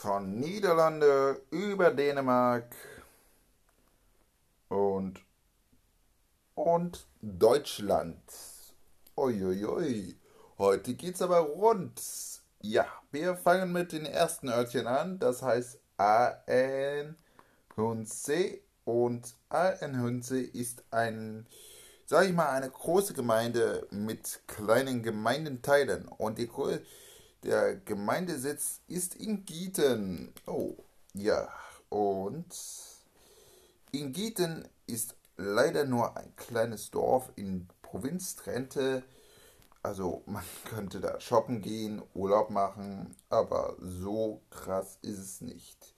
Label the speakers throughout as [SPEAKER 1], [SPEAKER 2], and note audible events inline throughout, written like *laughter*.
[SPEAKER 1] von Niederlande über Dänemark und, und Deutschland. Uiuiui, heute geht's aber rund. Ja, wir fangen mit den ersten Örtchen an, das heißt AN Hunze und AN Hunze ist ein, sag ich mal, eine große Gemeinde mit kleinen Gemeindenteilen und die der Gemeindesitz ist in Gieten. Oh, ja. Und in Gieten ist leider nur ein kleines Dorf in Provinz Trente. Also man *laughs* könnte da shoppen gehen, Urlaub machen, aber so krass ist es nicht.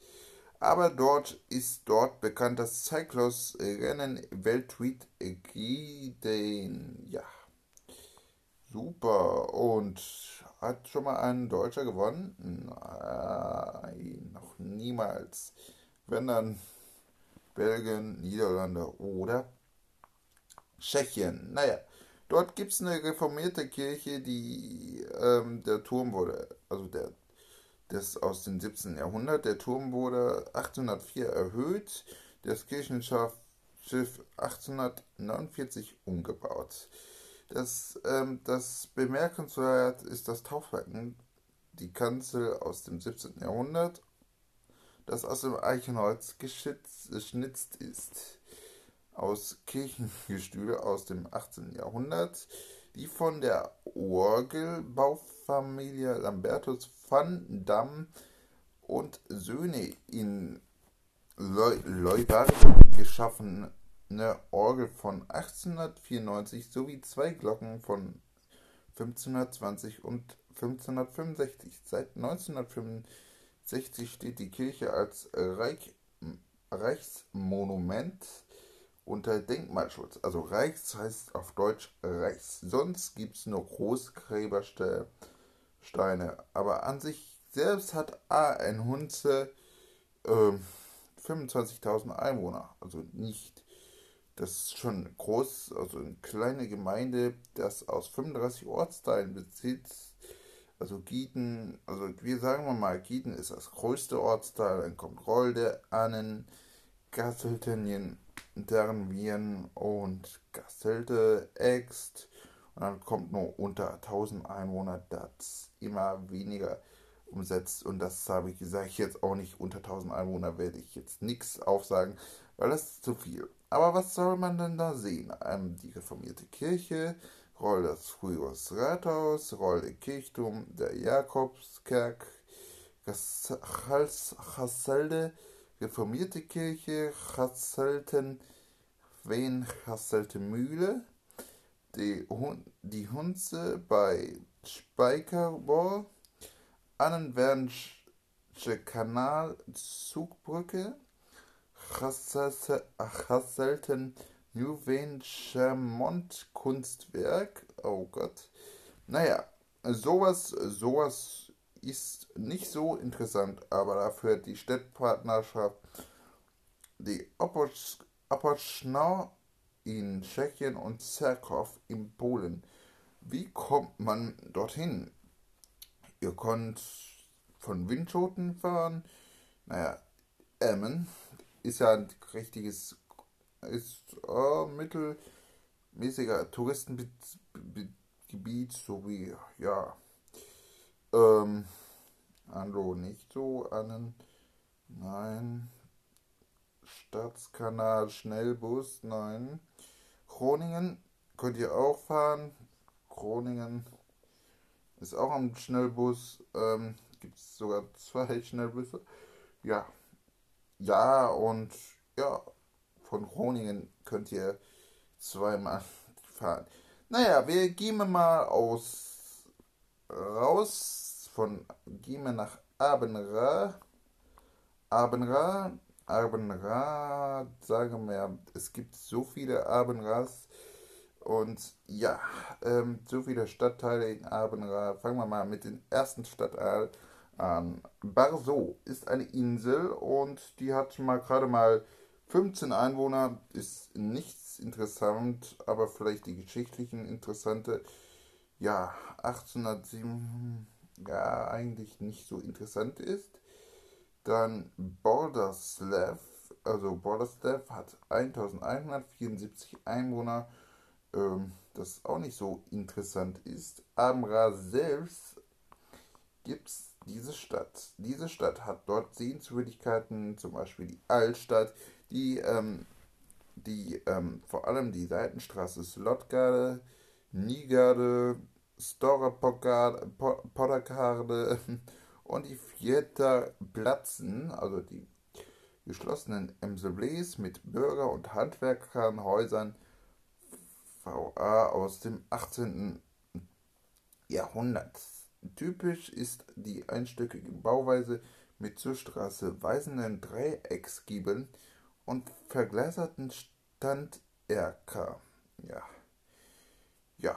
[SPEAKER 1] Aber dort ist dort bekannt das Cyclos-Rennen Weltweet Gieden. Ja, super. Und hat schon mal ein Deutscher gewonnen? Nein, noch niemals. Wenn dann Belgien, Niederlande oder Tschechien. Naja, dort gibt es eine reformierte Kirche, die ähm, der Turm wurde, also der das aus dem 17. Jahrhundert. Der Turm wurde 1804 erhöht, das Kirchenschiff 1849 umgebaut. Das, ähm, das bemerkenswert ist das Taufbecken, die Kanzel aus dem 17. Jahrhundert, das aus dem Eichenholz geschnitzt ist, aus Kirchengestühle aus dem 18. Jahrhundert, die von der Orgelbaufamilie Lambertus van Dam und Söhne in Leuwarden geschaffen eine Orgel von 1894 sowie zwei Glocken von 1520 und 1565. Seit 1965 steht die Kirche als Reich, Reichsmonument unter Denkmalschutz. Also Reichs heißt auf Deutsch Reichs. Sonst gibt es nur Großgräbersteine. Aber an sich selbst hat A ein Hunze äh, 25.000 Einwohner. Also nicht das ist schon groß, also eine kleine Gemeinde, das aus 35 Ortsteilen besitzt. Also Gieten, also wir sagen wir mal, Gieten ist das größte Ortsteil, dann kommt Rolde, Annen, Gasseltenien, Dernwien und Gasselte, Ext. Und dann kommt nur unter 1000 Einwohner, das immer weniger umsetzt. Und das habe ich, ich jetzt auch nicht, unter 1000 Einwohner werde ich jetzt nichts aufsagen, weil das ist zu viel. Aber was soll man denn da sehen? Ähm, die reformierte Kirche, Roll das frühere Rathaus, Roll der Kirchturm, der Jakobskerk, Hasselde, reformierte Kirche, Hasselten, Wen Hasselte Mühle, die, die Hunze bei Speikerbohr, Annenwernsche Kanal, Zugbrücke, Hasselten Newvenchermont Kunstwerk. Oh Gott. Naja, sowas, sowas ist nicht so interessant, aber dafür die Städtpartnerschaft, die Opoczno in Tschechien und Zerkow in Polen. Wie kommt man dorthin? Ihr könnt von Windschoten fahren, naja, Emmen, ist ja ein richtiges, ist äh, mittelmäßiger Touristengebiet, so wie, ja, ähm, Anlo nicht so an, nein, Staatskanal, Schnellbus, nein, Groningen könnt ihr auch fahren, Groningen ist auch am Schnellbus, ähm, gibt es sogar zwei Schnellbusse, ja, ja, und ja, von Groningen könnt ihr zweimal *laughs* fahren. Naja, wir gehen mal aus raus von gehen wir nach Abenra. Abenra, Abenra, sagen wir, es gibt so viele Abenras und ja, ähm, so viele Stadtteile in Abenra. Fangen wir mal mit dem ersten Stadtteil ähm, Barso ist eine Insel und die hat mal gerade mal 15 Einwohner. Ist nichts interessant, aber vielleicht die geschichtlichen interessante. Ja, 1807, ja, eigentlich nicht so interessant ist. Dann Borderslav, also Borderslav hat 1174 Einwohner, ähm, das auch nicht so interessant ist. Amra selbst gibt es diese Stadt. Diese Stadt hat dort Sehenswürdigkeiten, zum Beispiel die Altstadt, die, ähm, die ähm, vor allem die Seitenstraße Slotgarde, Nigarde, Stora Poddakarde *laughs* und die Vierter Platzen, also die geschlossenen Emseblees mit Bürger- und Handwerkerhäusern VA aus dem 18. Jahrhundert. Typisch ist die einstöckige Bauweise mit zur Straße weisenden Dreiecksgiebeln und verglaserten Standerker. Ja. Ja.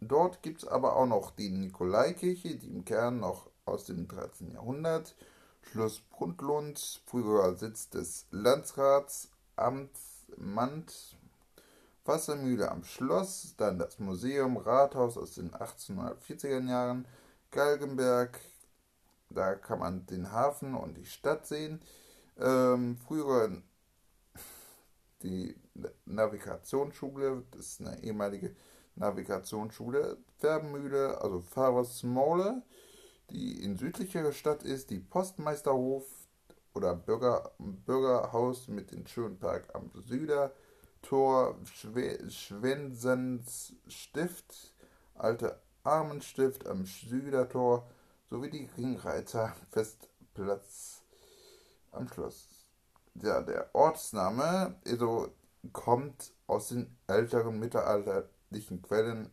[SPEAKER 1] Dort gibt es aber auch noch die Nikolaikirche, die im Kern noch aus dem 13. Jahrhundert, Schloss Brundlund, früherer Sitz des Landsrats, Amtsmand, Wassermühle am Schloss, dann das Museum, Rathaus aus den 1840er Jahren, Galgenberg, da kann man den Hafen und die Stadt sehen. Ähm, früher die Navigationsschule, das ist eine ehemalige Navigationsschule, Färbenmühle, also Pfarrersmole, die in südlicher Stadt ist, die Postmeisterhof oder Bürger, Bürgerhaus mit dem schönen Park am Süder, Tor Schwensens Stift, Alte Armenstift am Südertor sowie die Ringreiter Festplatz am Schloss. Ja, der Ortsname also, kommt aus den älteren mittelalterlichen Quellen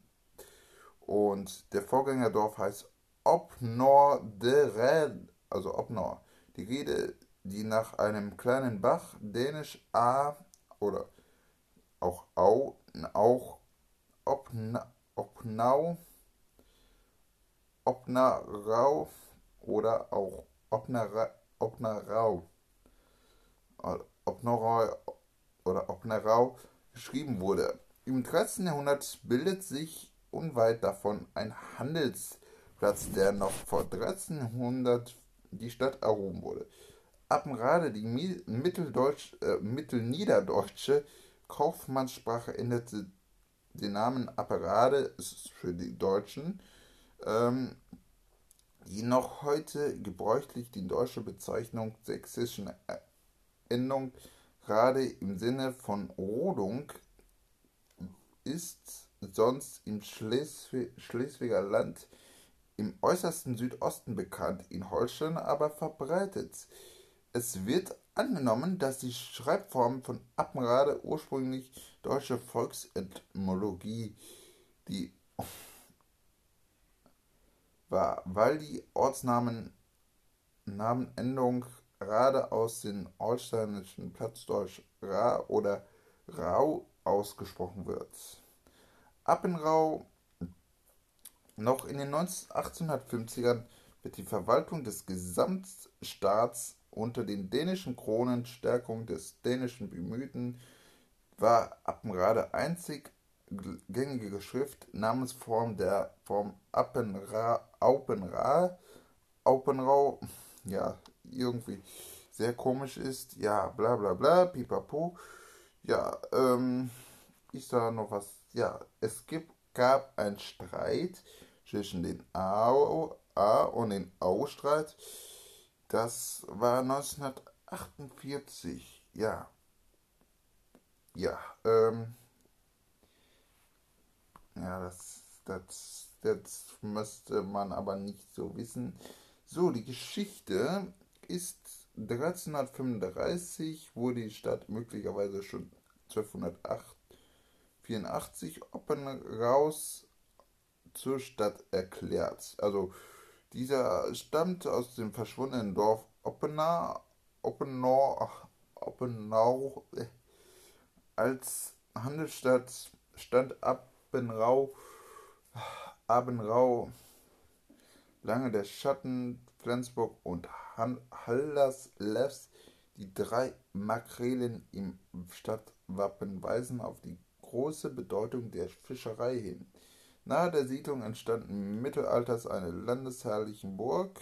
[SPEAKER 1] und der Vorgängerdorf heißt Opnor de Red, also Opnor. Die Rede, die nach einem kleinen Bach, dänisch A oder auch Au, auch Opna, Opnau, Opnarau oder auch Opnarau, Opnarau, Opnarau oder Opnarau geschrieben wurde. Im 13. Jahrhundert bildet sich unweit davon ein Handelsplatz, der noch vor 1300 die Stadt erhoben wurde. Appenrade, die Mitteldeutsch, äh, Mittelniederdeutsche Kaufmannssprache änderte den Namen Apparade für die Deutschen, ähm, die noch heute gebräuchlich die deutsche Bezeichnung sächsischen Endung gerade im Sinne von Rodung ist sonst im Schleswig Schleswiger Land im äußersten Südosten bekannt, in Holstein aber verbreitet. Es wird angenommen, dass die Schreibform von Appenrade ursprünglich deutsche Volksetymologie die war, weil die Ortsnamen Namenendung Rade aus dem holsteinischen Platzdeutsch Ra oder Rau ausgesprochen wird. Appenrau noch in den 1850ern wird die Verwaltung des Gesamtstaats unter den dänischen Kronen Stärkung des dänischen Bemühten war Appenrade einzig gängige Schrift, Namensform der Form Appenra, Aupenra, Aupenrau, ja, irgendwie sehr komisch ist, ja, bla bla bla, pipapo. Ja, ähm, ist da noch was? Ja, es gibt, gab einen Streit zwischen den Au, A und den Au-Streit. Das war 1948, ja. Ja, ähm. Ja, das, das, das müsste man aber nicht so wissen. So, die Geschichte ist 1335 wurde die Stadt möglicherweise schon 1284 Oppenraus zur Stadt erklärt. Also dieser stammt aus dem verschwundenen Dorf Oppenau, Oppenau, Oppenau äh, als Handelsstadt stand Abbenrau, Abenrau lange der Schatten, Flensburg und Hallerslevs. Die drei Makrelen im Stadtwappen weisen auf die große Bedeutung der Fischerei hin. Nahe der Siedlung entstand im Mittelalter eine landesherrliche Burg,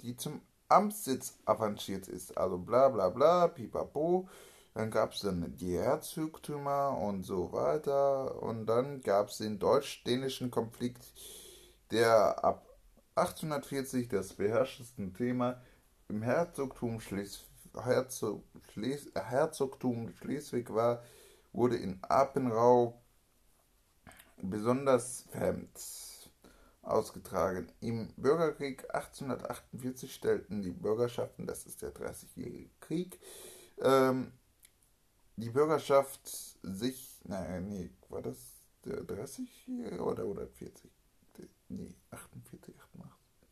[SPEAKER 1] die zum Amtssitz avanciert ist. Also bla bla bla, pipapo. Dann gab es dann die Herzogtümer und so weiter. Und dann gab es den deutsch-dänischen Konflikt, der ab 1840 das beherrschendste Thema im Herzogtum, Schles Herzog Schles Herzogtum Schleswig war, wurde in Apenrau besonders vehement ausgetragen. Im Bürgerkrieg 1848 stellten die Bürgerschaften, das ist der Dreißigjährige Krieg, ähm, die Bürgerschaft sich, nein, nee, war das der 30-Jährige oder 140? Nee, 48, 88,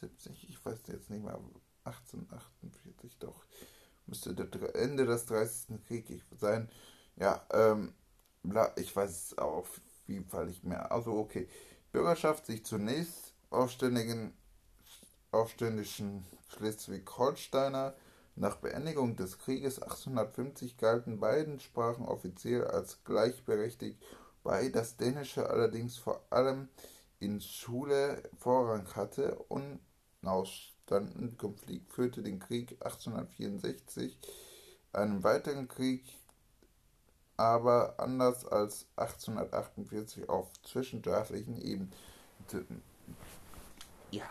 [SPEAKER 1] 70, ich weiß jetzt nicht mehr, 1848 doch. Müsste der Ende des 30. Krieges sein. Ja, ähm, ich weiß es auf jeden Fall nicht mehr. Also okay. Bürgerschaft sich zunächst aufständigen, aufständischen Schleswig-Holsteiner. Nach Beendigung des Krieges 1850 galten beiden Sprachen offiziell als gleichberechtigt, bei das Dänische allerdings vor allem in Schule Vorrang hatte. Unausstanden Konflikt führte den Krieg 1864, einem weiteren Krieg aber anders als 1848 auf zwischenstaatlichen Ebenen. Ja,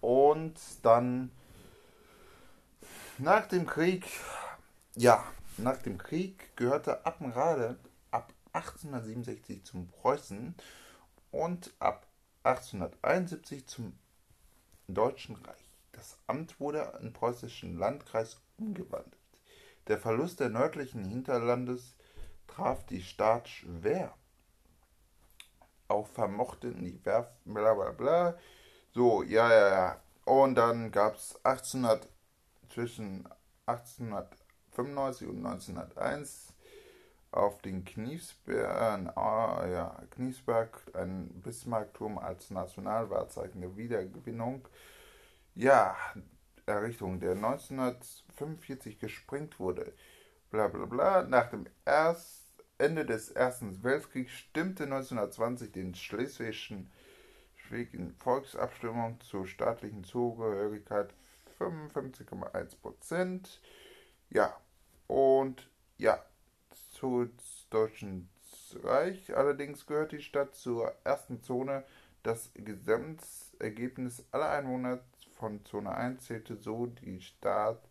[SPEAKER 1] und dann nach dem Krieg, ja, nach dem Krieg gehörte Appenrade ab 1867 zum Preußen und ab 1871 zum Deutschen Reich. Das Amt wurde in preußischen Landkreis umgewandelt. Der Verlust der nördlichen Hinterlandes traf die Staat schwer. Auch vermochten die Werften, bla bla bla. So, ja, ja, ja. Und dann gab es zwischen 1895 und 1901 auf den Kniefsberg, äh, ja, Kniefsberg ein Bismarckturm als Nationalwahrzeichen der Wiedergewinnung. Ja, Errichtung, der 1945 gesprengt wurde. Bla bla bla. Nach dem ersten Ende des Ersten Weltkriegs stimmte 1920 den schleswigischen Volksabstimmung zur staatlichen Zugehörigkeit 55,1 Prozent. Ja, und ja, zu Deutschen Reich allerdings gehört die Stadt zur ersten Zone. Das Gesamtergebnis aller Einwohner von Zone 1 zählte so die Stadt,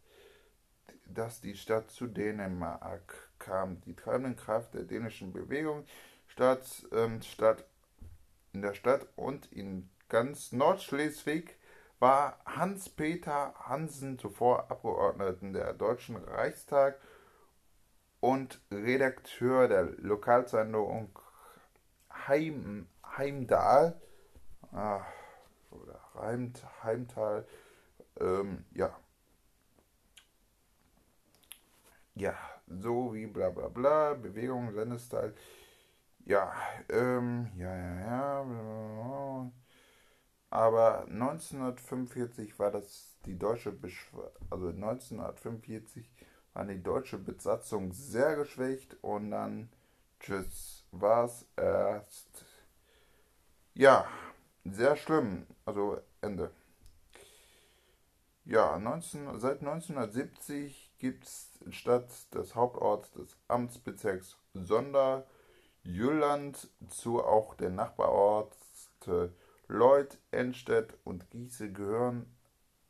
[SPEAKER 1] dass die Stadt zu Dänemark kam die treibende Kraft der dänischen Bewegung statt, ähm, statt in der Stadt und in ganz Nordschleswig war Hans-Peter Hansen zuvor Abgeordneter der Deutschen Reichstag und Redakteur der Lokalzeitung Heim, Heimdal ah, oder Heimt, Heimtal, ähm, ja. Ja, so wie bla bla bla, Bewegung, Sendestyle. Ja, ähm, ja, ja, ja. Aber 1945 war das die deutsche Beschw also 1945 war die deutsche Besatzung sehr geschwächt und dann tschüss war's erst ja sehr schlimm also Ende ja 19, seit 1970 gibt es statt des Hauptorts des Amtsbezirks Sonderjylland zu auch der Nachbarorte Lloyd, Enstedt und Giese gehören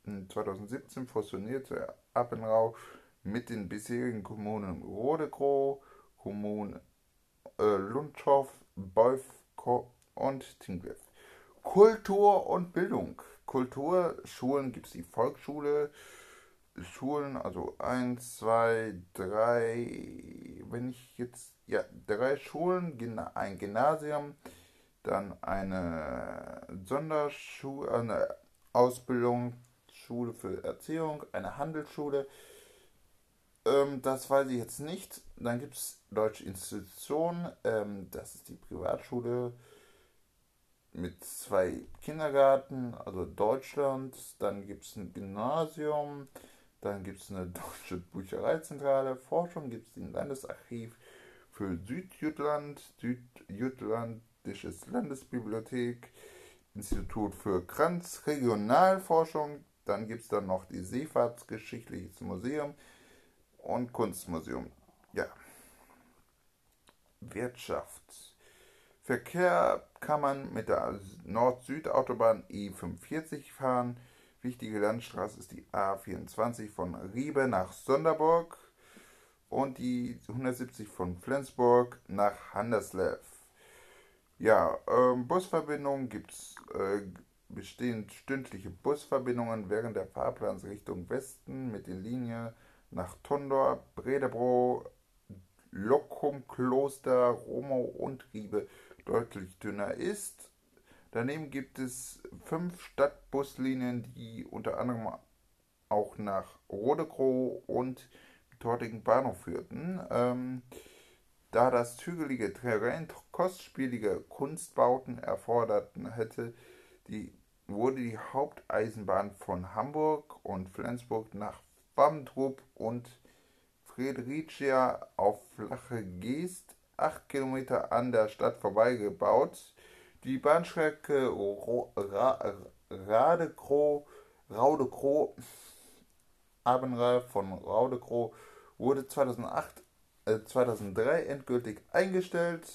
[SPEAKER 1] 2017 fusionierte Appenrau mit den bisherigen Kommunen Rodekroh, Kommunen äh, Lundschov, Beufko und Tinglev. Kultur und Bildung. Kulturschulen gibt es die Volksschule, Schulen, also eins, zwei, drei, wenn ich jetzt, ja, drei Schulen, ein Gymnasium, dann eine Sonderschule, eine Ausbildung, Schule für Erziehung, eine Handelsschule. Ähm, das weiß ich jetzt nicht. Dann gibt es Deutsche Institutionen, ähm, das ist die Privatschule mit zwei Kindergarten, also Deutschland. Dann gibt es ein Gymnasium, dann gibt es eine deutsche Büchereizentrale. Forschung gibt es ein Landesarchiv für Südjütland, Südjütlandisches Landesbibliothek, Institut für Kranz, Regionalforschung, Dann gibt es dann noch die Seefahrtsgeschichtliches Museum und Kunstmuseum. Ja. Wirtschaft. Verkehr kann man mit der Nord-Süd-Autobahn E45 fahren. Wichtige Landstraße ist die A24 von Riebe nach Sonderburg und die 170 von Flensburg nach Handerslev. Ja, ähm, Busverbindungen gibt es, äh, bestehen stündliche Busverbindungen während der Fahrplansrichtung Westen mit den Linien nach Tondor, Bredebro, Lockum, Kloster, Romo und Riebe deutlich dünner ist. Daneben gibt es fünf Stadtbuslinien, die unter anderem auch nach Rodekro und dortigen Bahnhof führten. Ähm, da das hügelige Terrain kostspielige Kunstbauten erforderten hätte, die, wurde die Haupteisenbahn von Hamburg und Flensburg nach Wamdrup und Friedrichia auf flache Geest, acht Kilometer an der Stadt vorbeigebaut. Die Bahnstrecke Radekro, Raudekro, Abendreif von Raudekro wurde 2008, äh, 2003 endgültig eingestellt,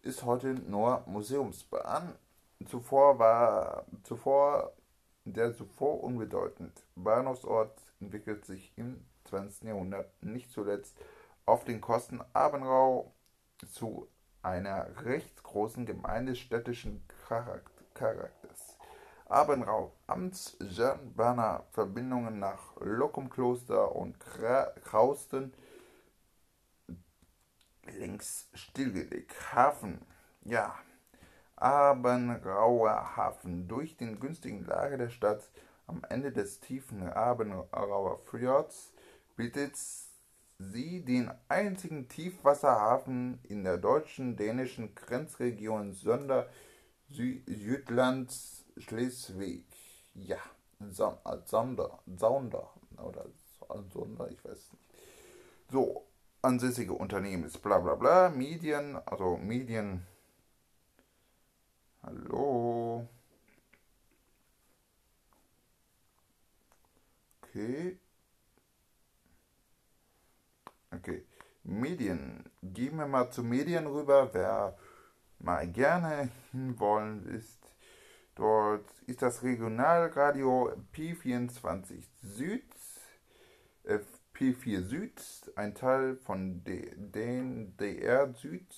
[SPEAKER 1] ist heute nur Museumsbahn. Zuvor war zuvor der zuvor unbedeutend Bahnhofsort entwickelt sich im 20. Jahrhundert nicht zuletzt auf den Kosten Abenrau zu einer recht großen gemeindestädtischen Charakters. Abenrau, Amts-Jernbanner Verbindungen nach Lockumkloster und Krausten links stillgelegt. Hafen, ja, Abenrauer Hafen. Durch den günstigen Lage der Stadt am Ende des tiefen Abenrauer Fjords bietet sie den einzigen Tiefwasserhafen in der deutschen dänischen Grenzregion Sonder Jütlands Schleswig. Ja, Sonder, Sonder oder Sonder, ich weiß nicht. So, ansässige Unternehmen ist bla bla bla, Medien, also Medien. Hallo. Okay. Okay. Medien. Gehen wir mal zu Medien rüber. Wer mal gerne hinwollen ist, dort ist das Regionalradio P24 Süd, äh, P4 Süd, ein Teil von den DR Süd,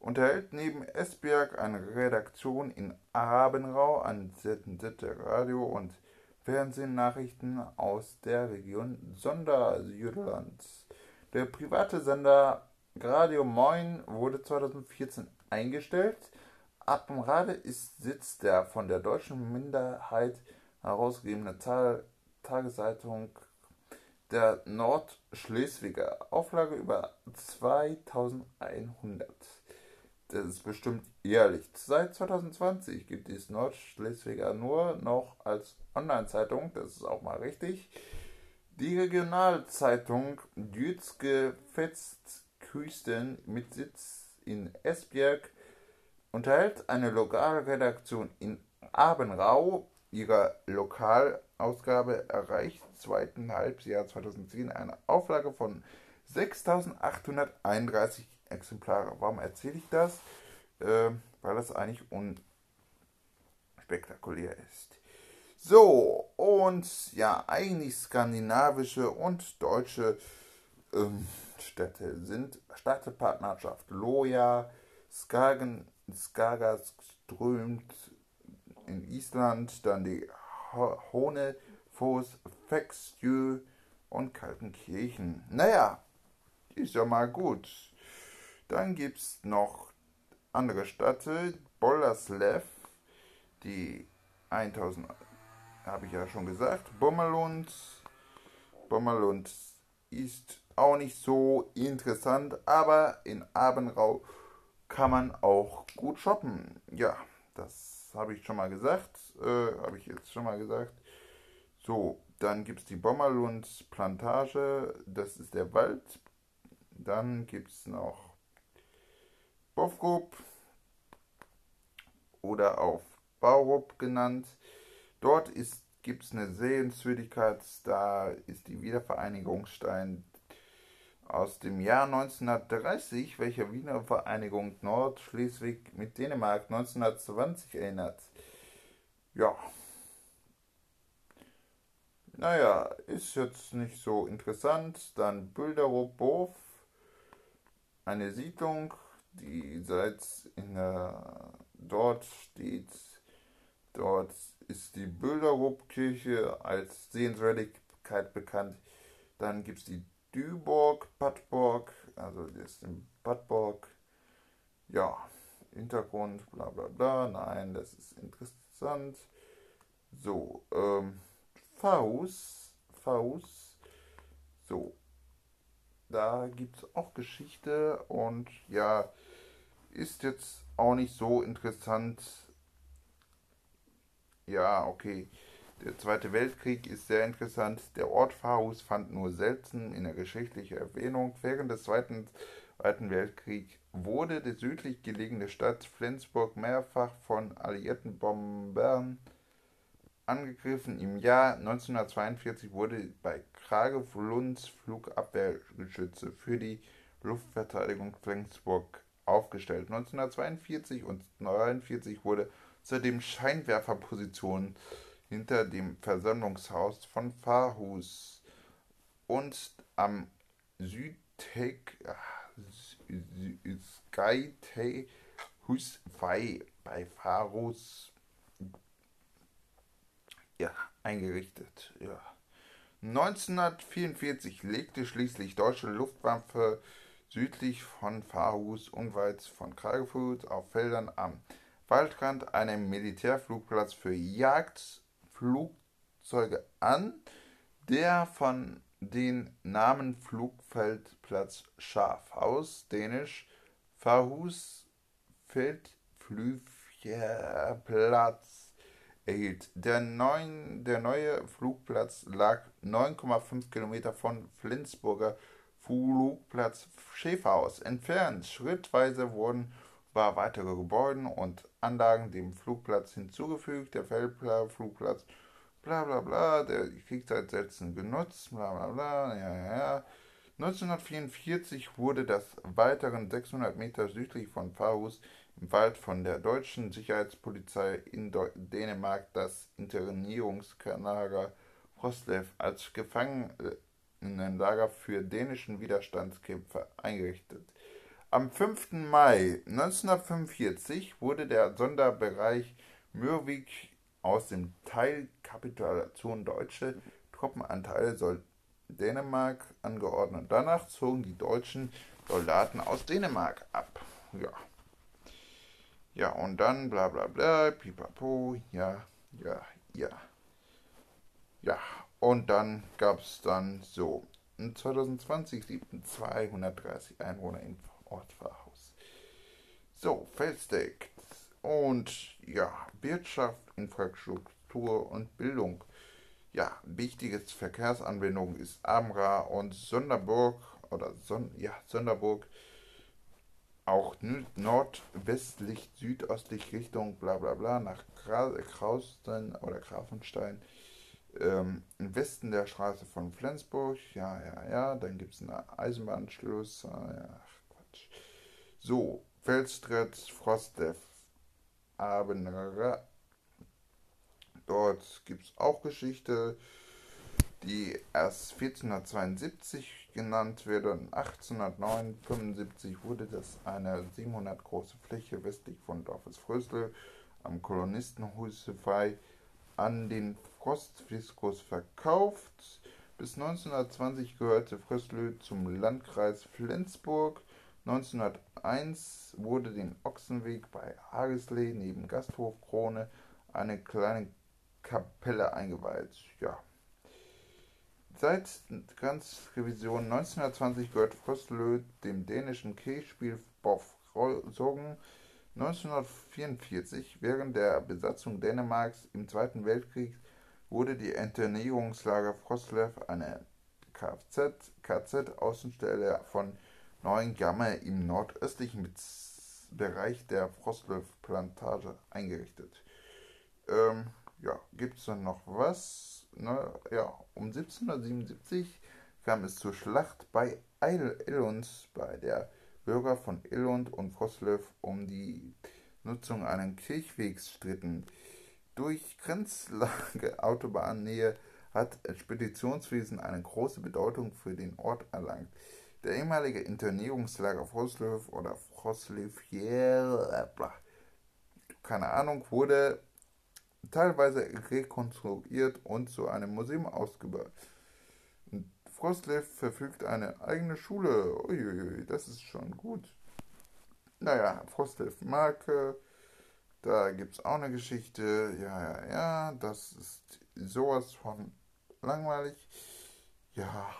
[SPEAKER 1] unterhält neben Esberg eine Redaktion in Abenrau, ein Sitte Radio und Fernsehnachrichten aus der Region Sonderjütland. Der private Sender Radio Moin wurde 2014 eingestellt. Appenrade ist Sitz der von der deutschen Minderheit herausgegebenen Tageszeitung der Nordschleswiger. Auflage über 2100. Das ist bestimmt ehrlich. Seit 2020 gibt es Nordschleswiger nur noch als Online-Zeitung. Das ist auch mal richtig. Die Regionalzeitung Dütske Festküsten mit Sitz in Esbjerg unterhält eine Lokalredaktion in Abenrau. Ihre Lokalausgabe erreicht im zweiten Halbjahr 2010 eine Auflage von 6.831 Exemplare. Warum erzähle ich das? Äh, weil das eigentlich unspektakulär ist. So, und ja, eigentlich skandinavische und deutsche ähm, Städte sind Stadtpartnerschaft Loja, Skagen, Skagas strömt in Island, dann die Honefoss, Fexjö und Kaltenkirchen. Naja, ist ja mal gut. Dann gibt es noch andere Städte, Bollerslev, die 1000, habe ich ja schon gesagt, Bommerlund. Bommerlund ist auch nicht so interessant, aber in Abenrau kann man auch gut shoppen. Ja, das habe ich schon mal gesagt. Äh, habe ich jetzt schon mal gesagt. So, dann gibt es die Bommerlund Plantage. Das ist der Wald. Dann gibt es noch Bovrup oder auch Baurup genannt. Dort gibt es eine Sehenswürdigkeit, da ist die Wiedervereinigungsstein aus dem Jahr 1930, welcher Wiener Vereinigung Nordschleswig mit Dänemark 1920 erinnert. Ja. Naja, ist jetzt nicht so interessant. Dann Bilderup Bof, eine Siedlung, die seit in der, dort steht, dort ist die Bilderup-Kirche als Sehenswürdigkeit bekannt. Dann gibt es die Düborg, Padborg, also das ist Padborg. Ja, Hintergrund, bla bla bla. Nein, das ist interessant. So, ähm, Faust, Faust. So, da gibt es auch Geschichte und ja, ist jetzt auch nicht so interessant. Ja, okay. Der Zweite Weltkrieg ist sehr interessant. Der Ort Farus fand nur selten in der geschichtlichen Erwähnung. Während des Zweiten, Zweiten Weltkriegs wurde die südlich gelegene Stadt Flensburg mehrfach von alliierten Bombern angegriffen. Im Jahr 1942 wurde bei Kragelunds Flugabwehrgeschütze für die Luftverteidigung Flensburg aufgestellt. 1942 und 1943 wurde zudem Scheinwerferpositionen hinter dem Versammlungshaus von Farhus und am Südtek Skyte Hus bei Farus ja, eingerichtet. Ja. 1944 legte schließlich deutsche Luftwaffe südlich von Farhus unweit von Klagenfurt auf Feldern am Waldrand einen Militärflugplatz für Jagd Flugzeuge an, der von den Namen Flugfeldplatz Schafhaus, dänisch Farhus Feldflugplatz erhielt. Der, neun, der neue Flugplatz lag 9,5 Kilometer von Flensburger Flugplatz Schäferhaus entfernt. Schrittweise wurden war weitere Gebäude und Anlagen dem Flugplatz hinzugefügt. Der Feldflugplatz, bla bla bla, der Kriegszeit setzen genutzt, bla bla bla, ja, ja, ja. 1944 wurde das weiteren 600 Meter südlich von Farhus im Wald von der deutschen Sicherheitspolizei in Dänemark das Internierungslager Roslev als Gefangenenlager für dänischen Widerstandskämpfer eingerichtet. Am 5. Mai 1945 wurde der Sonderbereich Mürwik aus dem Teil Kapitulation deutsche Truppenanteile soll Dänemark angeordnet. Danach zogen die deutschen Soldaten aus Dänemark ab. Ja. Ja, und dann bla bla bla, pipapo, ja, ja, ja. Ja, und dann gab es dann so. In 2020 lebten 230 Einwohner in Ortfahrhaus. So, Felsdeck. Und ja, Wirtschaft, Infrastruktur und Bildung. Ja, wichtiges Verkehrsanbindung ist Amra und Sonderburg oder Son ja, Sonderburg. Auch nordwestlich, südöstlich Richtung bla bla bla nach Krausten oder Grafenstein. Ähm, Im Westen der Straße von Flensburg, ja, ja, ja. Dann gibt es einen Eisenbahnanschluss, ja, so, Felstritt, Frostdev, Abenra. Dort gibt es auch Geschichte, die erst 1472 genannt wird und 1875 wurde das eine 700 große Fläche westlich von Dorfes Fröstel am Kolonistenhusefei an den Frostfiskus verkauft. Bis 1920 gehörte Fröstel zum Landkreis Flensburg. 1901 wurde den Ochsenweg bei Hageslee neben Gasthof Krone eine kleine Kapelle eingeweiht. Ja. Seit Grenzrevision 1920 gehört Fröstelö dem dänischen Kirchspiel Bofrogen. 1944, während der Besatzung Dänemarks im Zweiten Weltkrieg, wurde die Internierungslager Frostlev eine Kfz-Außenstelle von Neuengamme im nordöstlichen Bereich der Frostlöf-Plantage eingerichtet. Ähm, ja, gibt es dann noch was? Ne? Ja, um 1777 kam es zur Schlacht bei Illund, bei der Bürger von Illund und Froslev um die Nutzung eines Kirchwegs stritten. Durch Grenzlage *laughs* Autobahnnähe hat Expeditionswesen eine große Bedeutung für den Ort erlangt. Der ehemalige Internierungslager Froslev oder Froslev, keine Ahnung, wurde teilweise rekonstruiert und zu einem Museum ausgebaut. Frostlev verfügt eine eigene Schule. Uiuiui, das ist schon gut. Naja, Frostlev Marke. Da gibt es auch eine Geschichte. Ja, ja, ja. Das ist sowas von langweilig. Ja.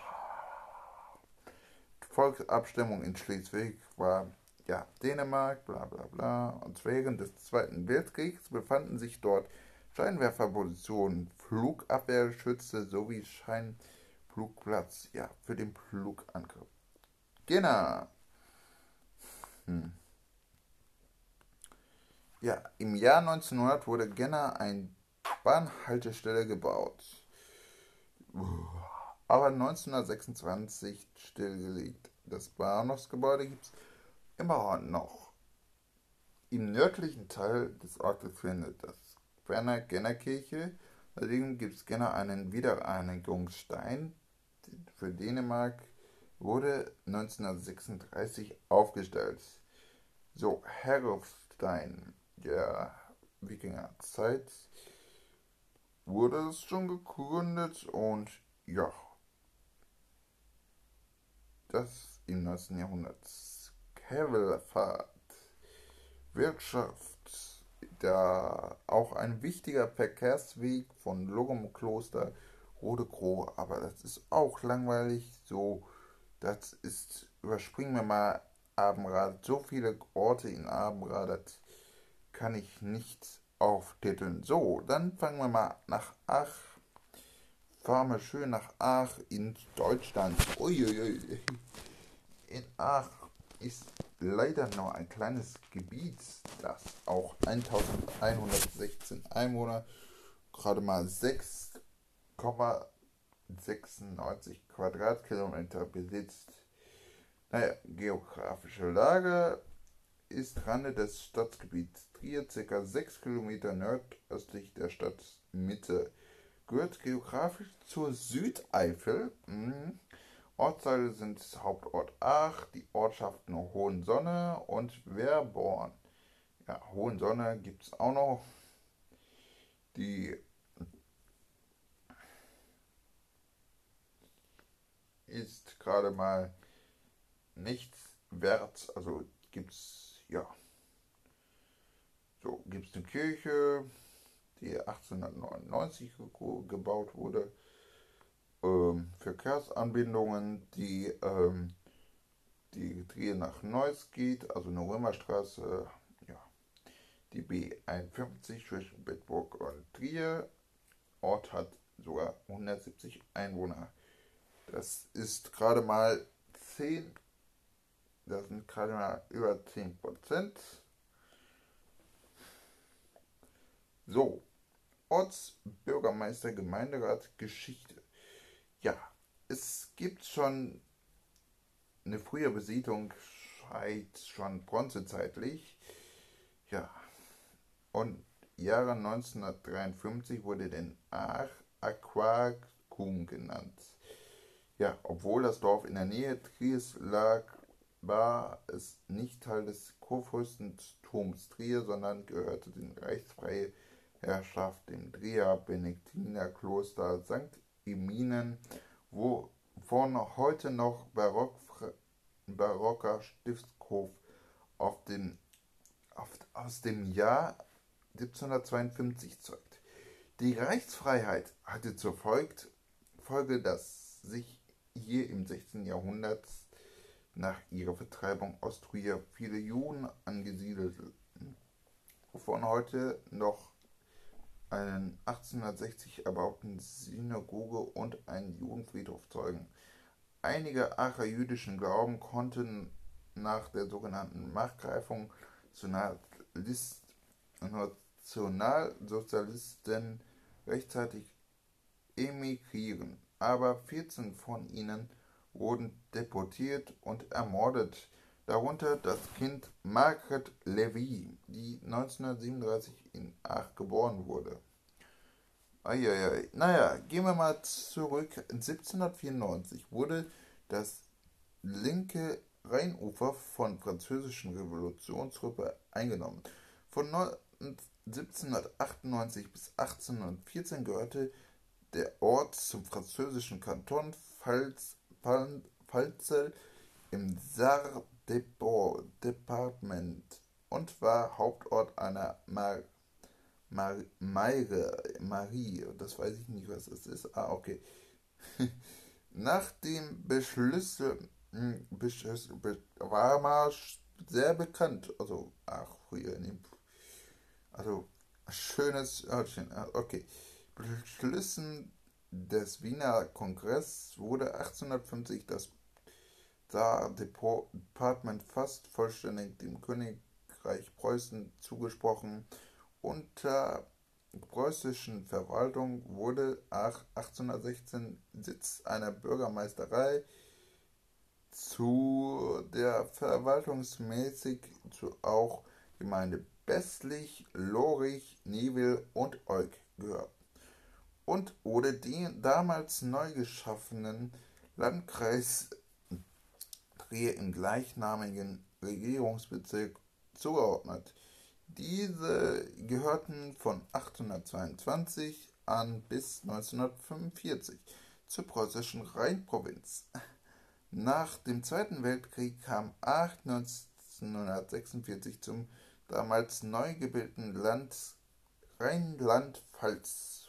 [SPEAKER 1] Volksabstimmung in Schleswig war ja Dänemark, bla bla bla. Und während des Zweiten Weltkriegs befanden sich dort Scheinwerferpositionen, Flugabwehrschütze sowie Scheinflugplatz ja, für den Flugangriff. Genau. Hm. Ja, im Jahr 1900 wurde Genna eine Bahnhaltestelle gebaut. Aber 1926 stillgelegt. Das Bahnhofsgebäude gibt es immer noch. Im nördlichen Teil des Ortes findet das Werner Genner Kirche. Daneben gibt es gerne einen Wiedereinigungsstein für Dänemark, wurde 1936 aufgestellt. So, Herolfstein der Wikingerzeit wurde es schon gegründet und ja, das im 19. Jahrhundert. Kavalfahrt, Wirtschaft, da auch ein wichtiger Verkehrsweg von Logum Kloster Rodekro, aber das ist auch langweilig. So, das ist, überspringen wir mal Abendrad. So viele Orte in Abendrad, das kann ich nicht auftiteln. So, dann fangen wir mal nach Ach. Fahren wir schön nach Ach in Deutschland. Uiuiui. In Ach ist leider nur ein kleines Gebiet, das auch 1116 Einwohner, gerade mal 6,96 Quadratkilometer besitzt. Naja, geografische Lage ist Rande des Stadtgebiets Trier, ca. 6 Kilometer nordöstlich der Stadtmitte. Gehört geografisch zur Südeifel. Mh Ortsteile sind Hauptort Ach, die Ortschaften Hohensonne und Werborn. Ja, Hohensonne gibt es auch noch. Die ist gerade mal nichts wert. Also gibt es, ja, so gibt es eine Kirche, die 1899 gebaut wurde ähm, Verkehrsanbindungen, die, ähm, die Trier nach Neuss geht, also eine Römerstraße, ja, die B51 zwischen Bedburg und Trier. Ort hat sogar 170 Einwohner. Das ist gerade mal 10, das sind gerade mal über 10 Prozent. So, Ortsbürgermeister, Gemeinderat, Geschichte ja, es gibt schon eine frühe Besiedlung, seit schon bronzezeitlich. Ja, und Jahre 1953 wurde den Ach Aquacum genannt. Ja, obwohl das Dorf in der Nähe Triers lag, war es nicht Teil des Kurfürstentums Trier, sondern gehörte den reichsfreie Herrschaft dem Trier Benediktinerkloster St. Minen, wo vorne heute noch Barock, barocker Stiftshof auf den, auf, aus dem Jahr 1752 zeugt. Die Reichsfreiheit hatte zur Folge, dass sich hier im 16. Jahrhundert nach ihrer Vertreibung aus Trier viele Juden angesiedelt, wovon heute noch 1860 erbauten Synagoge und einen Judenfriedhof zeugen. Einige archäidischen Glauben konnten nach der sogenannten Machtgreifung Nationalsozialisten rechtzeitig emigrieren, aber 14 von ihnen wurden deportiert und ermordet, darunter das Kind Margaret Levy, die 1937 in Ach geboren wurde. Eieiei. Naja, gehen wir mal zurück. 1794 wurde das linke Rheinufer von französischen Revolutionstruppen eingenommen. Von 1798 bis 1814 gehörte der Ort zum französischen Kanton Pfalz, Pfalzel im Sarre-Departement und war Hauptort einer Mar Mar Maire, Marie, das weiß ich nicht, was das ist. Ah, okay. *laughs* Nach dem Beschlüsse, hm, Beschluss, war mal sehr bekannt, also, ach, dem, also, schönes Örtchen, ah, okay. Beschlüssen des Wiener Kongresses wurde 1850 das Saar-Departement fast vollständig dem Königreich Preußen zugesprochen. Unter preußischen Verwaltung wurde 1816 Sitz einer Bürgermeisterei, zu der verwaltungsmäßig zu auch Gemeinde Bestlich, Lorich, Newel und Eug gehört. Und oder den damals neu geschaffenen Landkreis Trier im gleichnamigen Regierungsbezirk zugeordnet. Diese gehörten von 822 an bis 1945 zur preußischen Rheinprovinz. Nach dem Zweiten Weltkrieg kam Aach 1946 zum damals neu gebildeten Land Rheinland-Pfalz.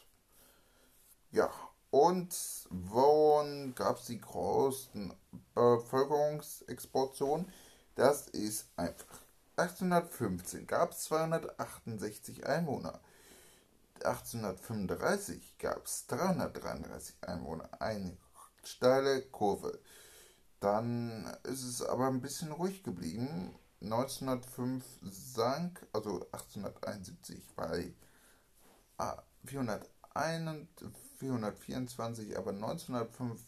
[SPEAKER 1] Ja, und wann gab es die größten Bevölkerungsexplosion? Das ist einfach 1815 gab es 268 Einwohner. 1835 gab es 333 Einwohner. Eine steile Kurve. Dann ist es aber ein bisschen ruhig geblieben. 1905 sank, also 1871 bei 424, aber 1905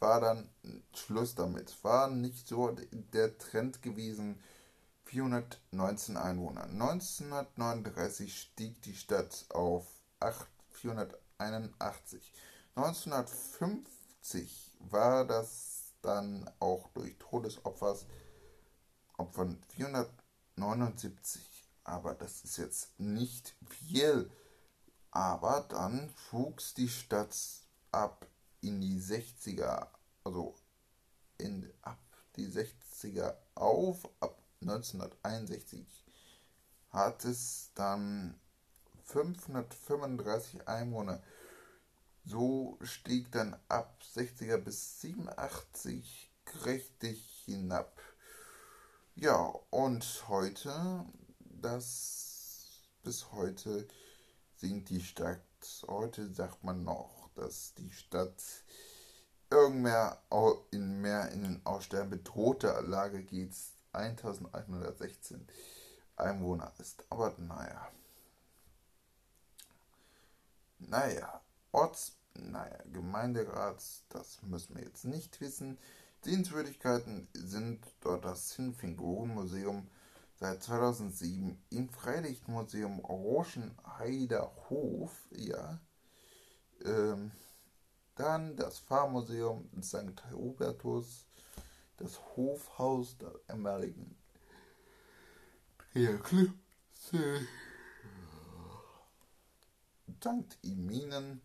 [SPEAKER 1] war dann Schluss damit. War nicht so der Trend gewesen, 419 Einwohner. 1939 stieg die Stadt auf 481. 1950 war das dann auch durch Todesopfers Opfern 479. Aber das ist jetzt nicht viel. Aber dann wuchs die Stadt ab in die 60er, also in, ab die 60er auf, ab 1961 hat es dann 535 Einwohner. So stieg dann ab 60er bis 87 kräftig hinab. Ja, und heute, das bis heute sinkt die Stadt. Heute sagt man noch, dass die Stadt irgendwer in mehr in den Aussterben bedrohter Lage geht 1116 Einwohner ist. Aber naja. Naja, Orts, naja, Gemeinderat, das müssen wir jetzt nicht wissen. Sehenswürdigkeiten sind dort das Sinfingoren-Museum seit 2007 im Freilichtmuseum Roschenheider Hof, ja. Ähm, dann das Fahrmuseum St. Hubertus, das Hofhaus der ehemaligen Triaklipse St. Iminen,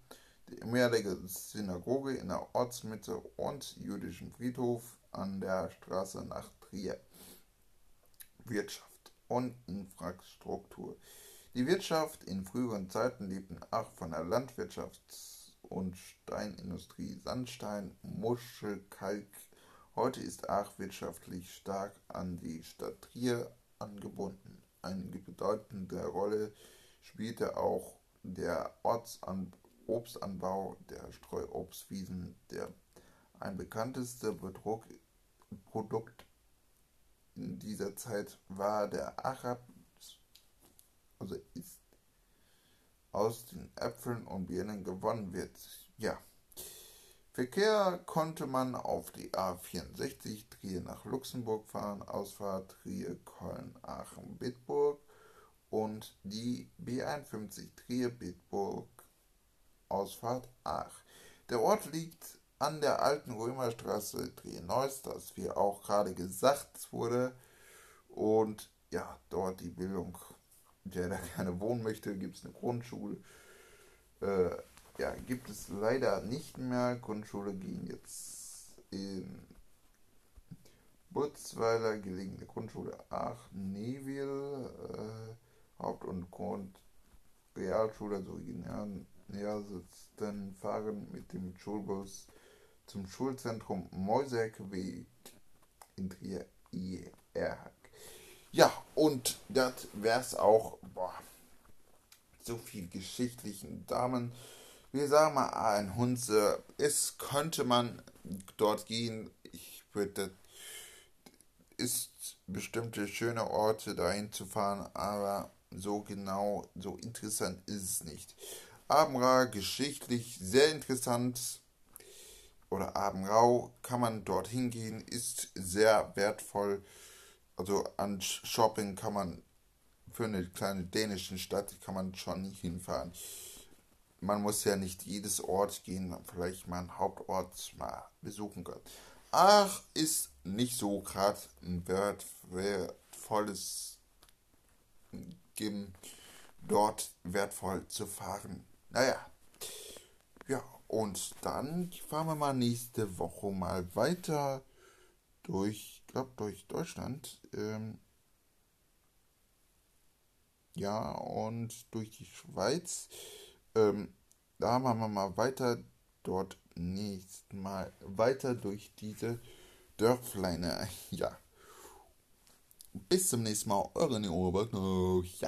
[SPEAKER 1] die ehemalige Synagoge in der Ortsmitte und jüdischen Friedhof an der Straße nach Trier. Wirtschaft und Infrastruktur. Die Wirtschaft in früheren Zeiten lebten auch von der Landwirtschaft und Steinindustrie, Sandstein, Muschel, Kalk, Heute ist Aach wirtschaftlich stark an die Stadt Trier angebunden. Eine bedeutende Rolle spielte auch der Ortsan Obstanbau der Streuobstwiesen. Der ein bekannteste Bedruck Produkt dieser Zeit war der Aacher, also ist aus den Äpfeln und Birnen gewonnen wird. Ja. Verkehr konnte man auf die A64 Trier nach Luxemburg fahren, Ausfahrt Trier, Köln, Aachen, Bitburg und die B51 Trier, Bitburg, Ausfahrt Ach. Der Ort liegt an der alten Römerstraße Trier-Neuss, das wie auch gerade gesagt wurde. Und ja, dort die Bildung, der da gerne wohnen möchte, gibt es eine Grundschule. Äh, ja, gibt es leider nicht mehr. Grundschule ging jetzt in Butzweiler gelegene Grundschule Aachen-Newil, äh, Haupt- und Grund Realschule sowie näher sitzen, fahren mit dem Schulbus zum Schulzentrum Mäuserkweg in Trier. Ja, und das wär's auch. Boah, so viel geschichtlichen Damen wir sagen mal ein Hunze, es könnte man dort gehen. Ich würde, ist bestimmte schöne Orte dahin zu fahren, aber so genau, so interessant ist es nicht. Abendra geschichtlich sehr interessant oder Abendrau kann man dorthin gehen, ist sehr wertvoll. Also an Shopping kann man für eine kleine dänische Stadt kann man schon hinfahren man muss ja nicht jedes Ort gehen, vielleicht mal einen Hauptort mal besuchen können. Ach, ist nicht so gerade ein wert, wertvolles geben, dort wertvoll zu fahren. Naja, ja, und dann fahren wir mal nächste Woche mal weiter durch, glaube durch Deutschland. Ähm, ja, und durch die Schweiz. Ähm, da machen wir mal weiter dort nächstes Mal weiter durch diese Dörfleine. *laughs* Ja. Bis zum nächsten Mal, eure Neoberg. Ja.